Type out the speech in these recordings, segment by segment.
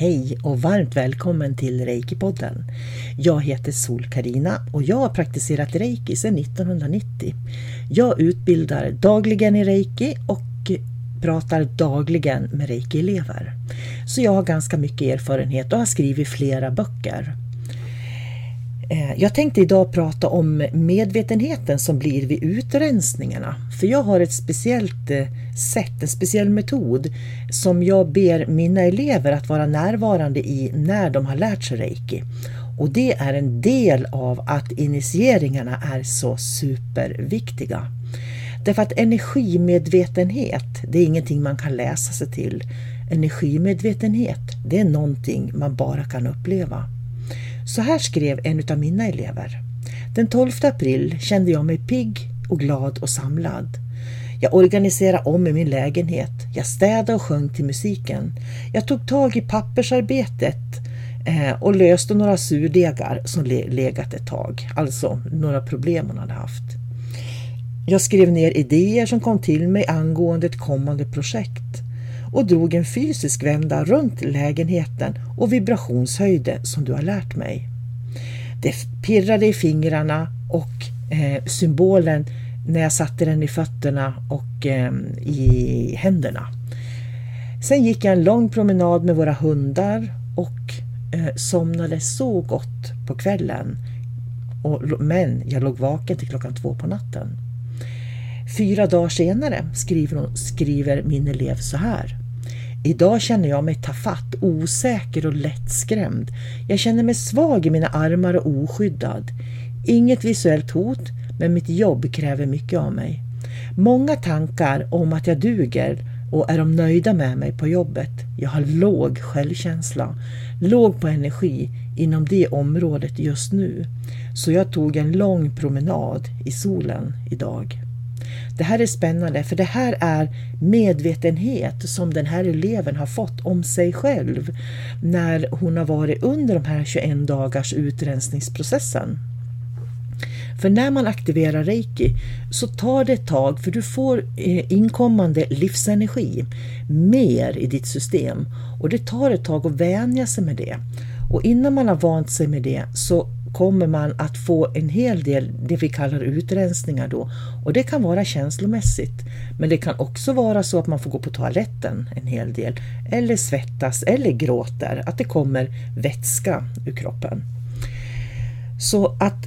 Hej och varmt välkommen till Reiki-podden. Jag heter sol karina och jag har praktiserat Reiki sedan 1990. Jag utbildar dagligen i Reiki och pratar dagligen med Reiki-elever. Så jag har ganska mycket erfarenhet och har skrivit flera böcker. Eh, jag tänkte idag prata om medvetenheten som blir vid utrensningarna. För jag har ett speciellt eh, sätt, en speciell metod som jag ber mina elever att vara närvarande i när de har lärt sig reiki. Och det är en del av att initieringarna är så superviktiga. Därför att energimedvetenhet, det är ingenting man kan läsa sig till. Energimedvetenhet, det är någonting man bara kan uppleva. Så här skrev en av mina elever. Den 12 april kände jag mig pigg och glad och samlad. Jag organiserade om i min lägenhet. Jag städade och sjöng till musiken. Jag tog tag i pappersarbetet eh, och löste några surdegar som legat ett tag. Alltså några problem hon hade haft. Jag skrev ner idéer som kom till mig angående ett kommande projekt och drog en fysisk vända runt lägenheten och vibrationshöjde som du har lärt mig. Det pirrade i fingrarna och eh, symbolen när jag satte den i fötterna och eh, i händerna. Sen gick jag en lång promenad med våra hundar och eh, somnade så gott på kvällen. Och, men jag låg vaken till klockan två på natten. Fyra dagar senare skriver, hon, skriver min elev så här. Idag känner jag mig tafatt, osäker och lättskrämd. Jag känner mig svag i mina armar och oskyddad. Inget visuellt hot, men mitt jobb kräver mycket av mig. Många tankar om att jag duger och är de nöjda med mig på jobbet. Jag har låg självkänsla, låg på energi inom det området just nu. Så jag tog en lång promenad i solen idag. Det här är spännande för det här är medvetenhet som den här eleven har fått om sig själv när hon har varit under de här 21 dagars utrensningsprocessen. För när man aktiverar reiki så tar det ett tag för du får eh, inkommande livsenergi mer i ditt system och det tar ett tag att vänja sig med det. Och innan man har vant sig med det så kommer man att få en hel del det vi kallar utrensningar då. Och det kan vara känslomässigt. Men det kan också vara så att man får gå på toaletten en hel del. Eller svettas eller gråter. Att det kommer vätska ur kroppen. Så att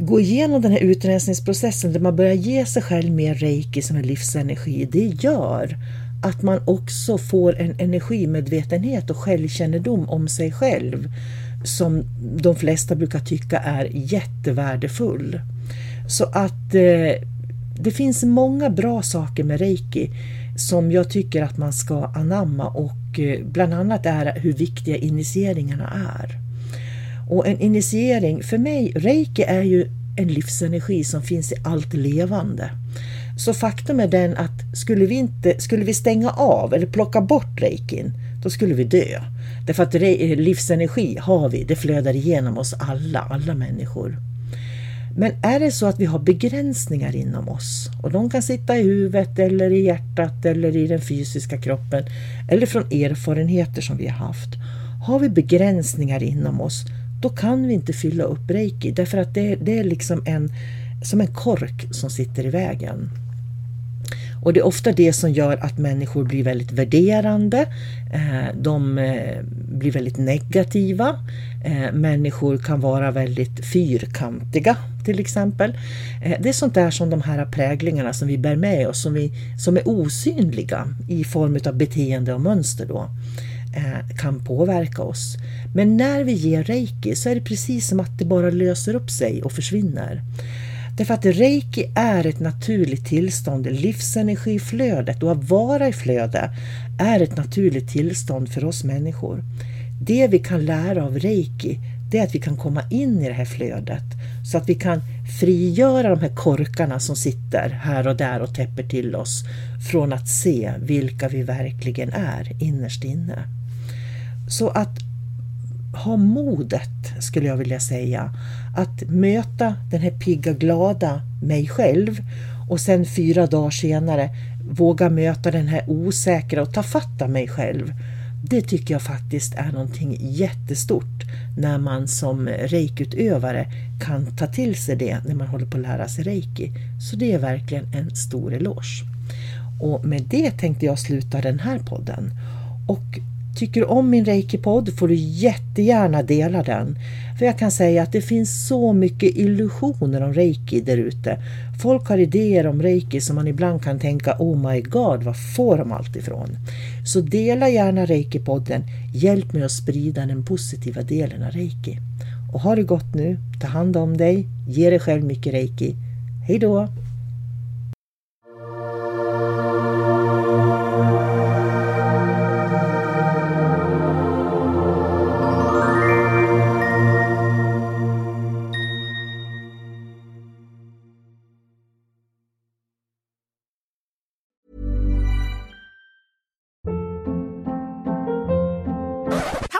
gå igenom den här utrensningsprocessen där man börjar ge sig själv mer reiki som en livsenergi. Det gör att man också får en energimedvetenhet och självkännedom om sig själv som de flesta brukar tycka är jättevärdefull. Så att eh, det finns många bra saker med reiki som jag tycker att man ska anamma och eh, bland annat är hur viktiga initieringarna är. Och en initiering, för mig, reiki är ju en livsenergi som finns i allt levande. Så faktum är den att skulle vi, inte, skulle vi stänga av eller plocka bort reikin, då skulle vi dö. Därför att livsenergi har vi, det flödar igenom oss alla, alla människor. Men är det så att vi har begränsningar inom oss och de kan sitta i huvudet eller i hjärtat eller i den fysiska kroppen eller från erfarenheter som vi har haft. Har vi begränsningar inom oss då kan vi inte fylla upp reiki därför att det, det är liksom en, som en kork som sitter i vägen. Och det är ofta det som gör att människor blir väldigt värderande, eh, de eh, blir väldigt negativa, eh, människor kan vara väldigt fyrkantiga till exempel. Det är sånt där som de här präglingarna som vi bär med oss, som, vi, som är osynliga i form av beteende och mönster då kan påverka oss. Men när vi ger reiki så är det precis som att det bara löser upp sig och försvinner. Därför att reiki är ett naturligt tillstånd, livsenergiflödet och att vara i flöde är ett naturligt tillstånd för oss människor. Det vi kan lära av reiki det är att vi kan komma in i det här flödet så att vi kan frigöra de här korkarna som sitter här och där och täpper till oss från att se vilka vi verkligen är innerst inne. Så att ha modet, skulle jag vilja säga, att möta den här pigga, glada mig själv och sen fyra dagar senare våga möta den här osäkra och ta fatta mig själv. Det tycker jag faktiskt är någonting jättestort när man som reikutövare kan ta till sig det när man håller på att lära sig reiki. Så det är verkligen en stor eloge. Och med det tänkte jag sluta den här podden. Och Tycker du om min Reiki-podd får du jättegärna dela den. För jag kan säga att det finns så mycket illusioner om Reiki där ute. Folk har idéer om Reiki som man ibland kan tänka Oh my god, var får de allt ifrån? Så dela gärna Reiki-podden. Hjälp mig att sprida den positiva delen av Reiki. Och ha det gott nu. Ta hand om dig. Ge dig själv mycket Reiki. Hej då!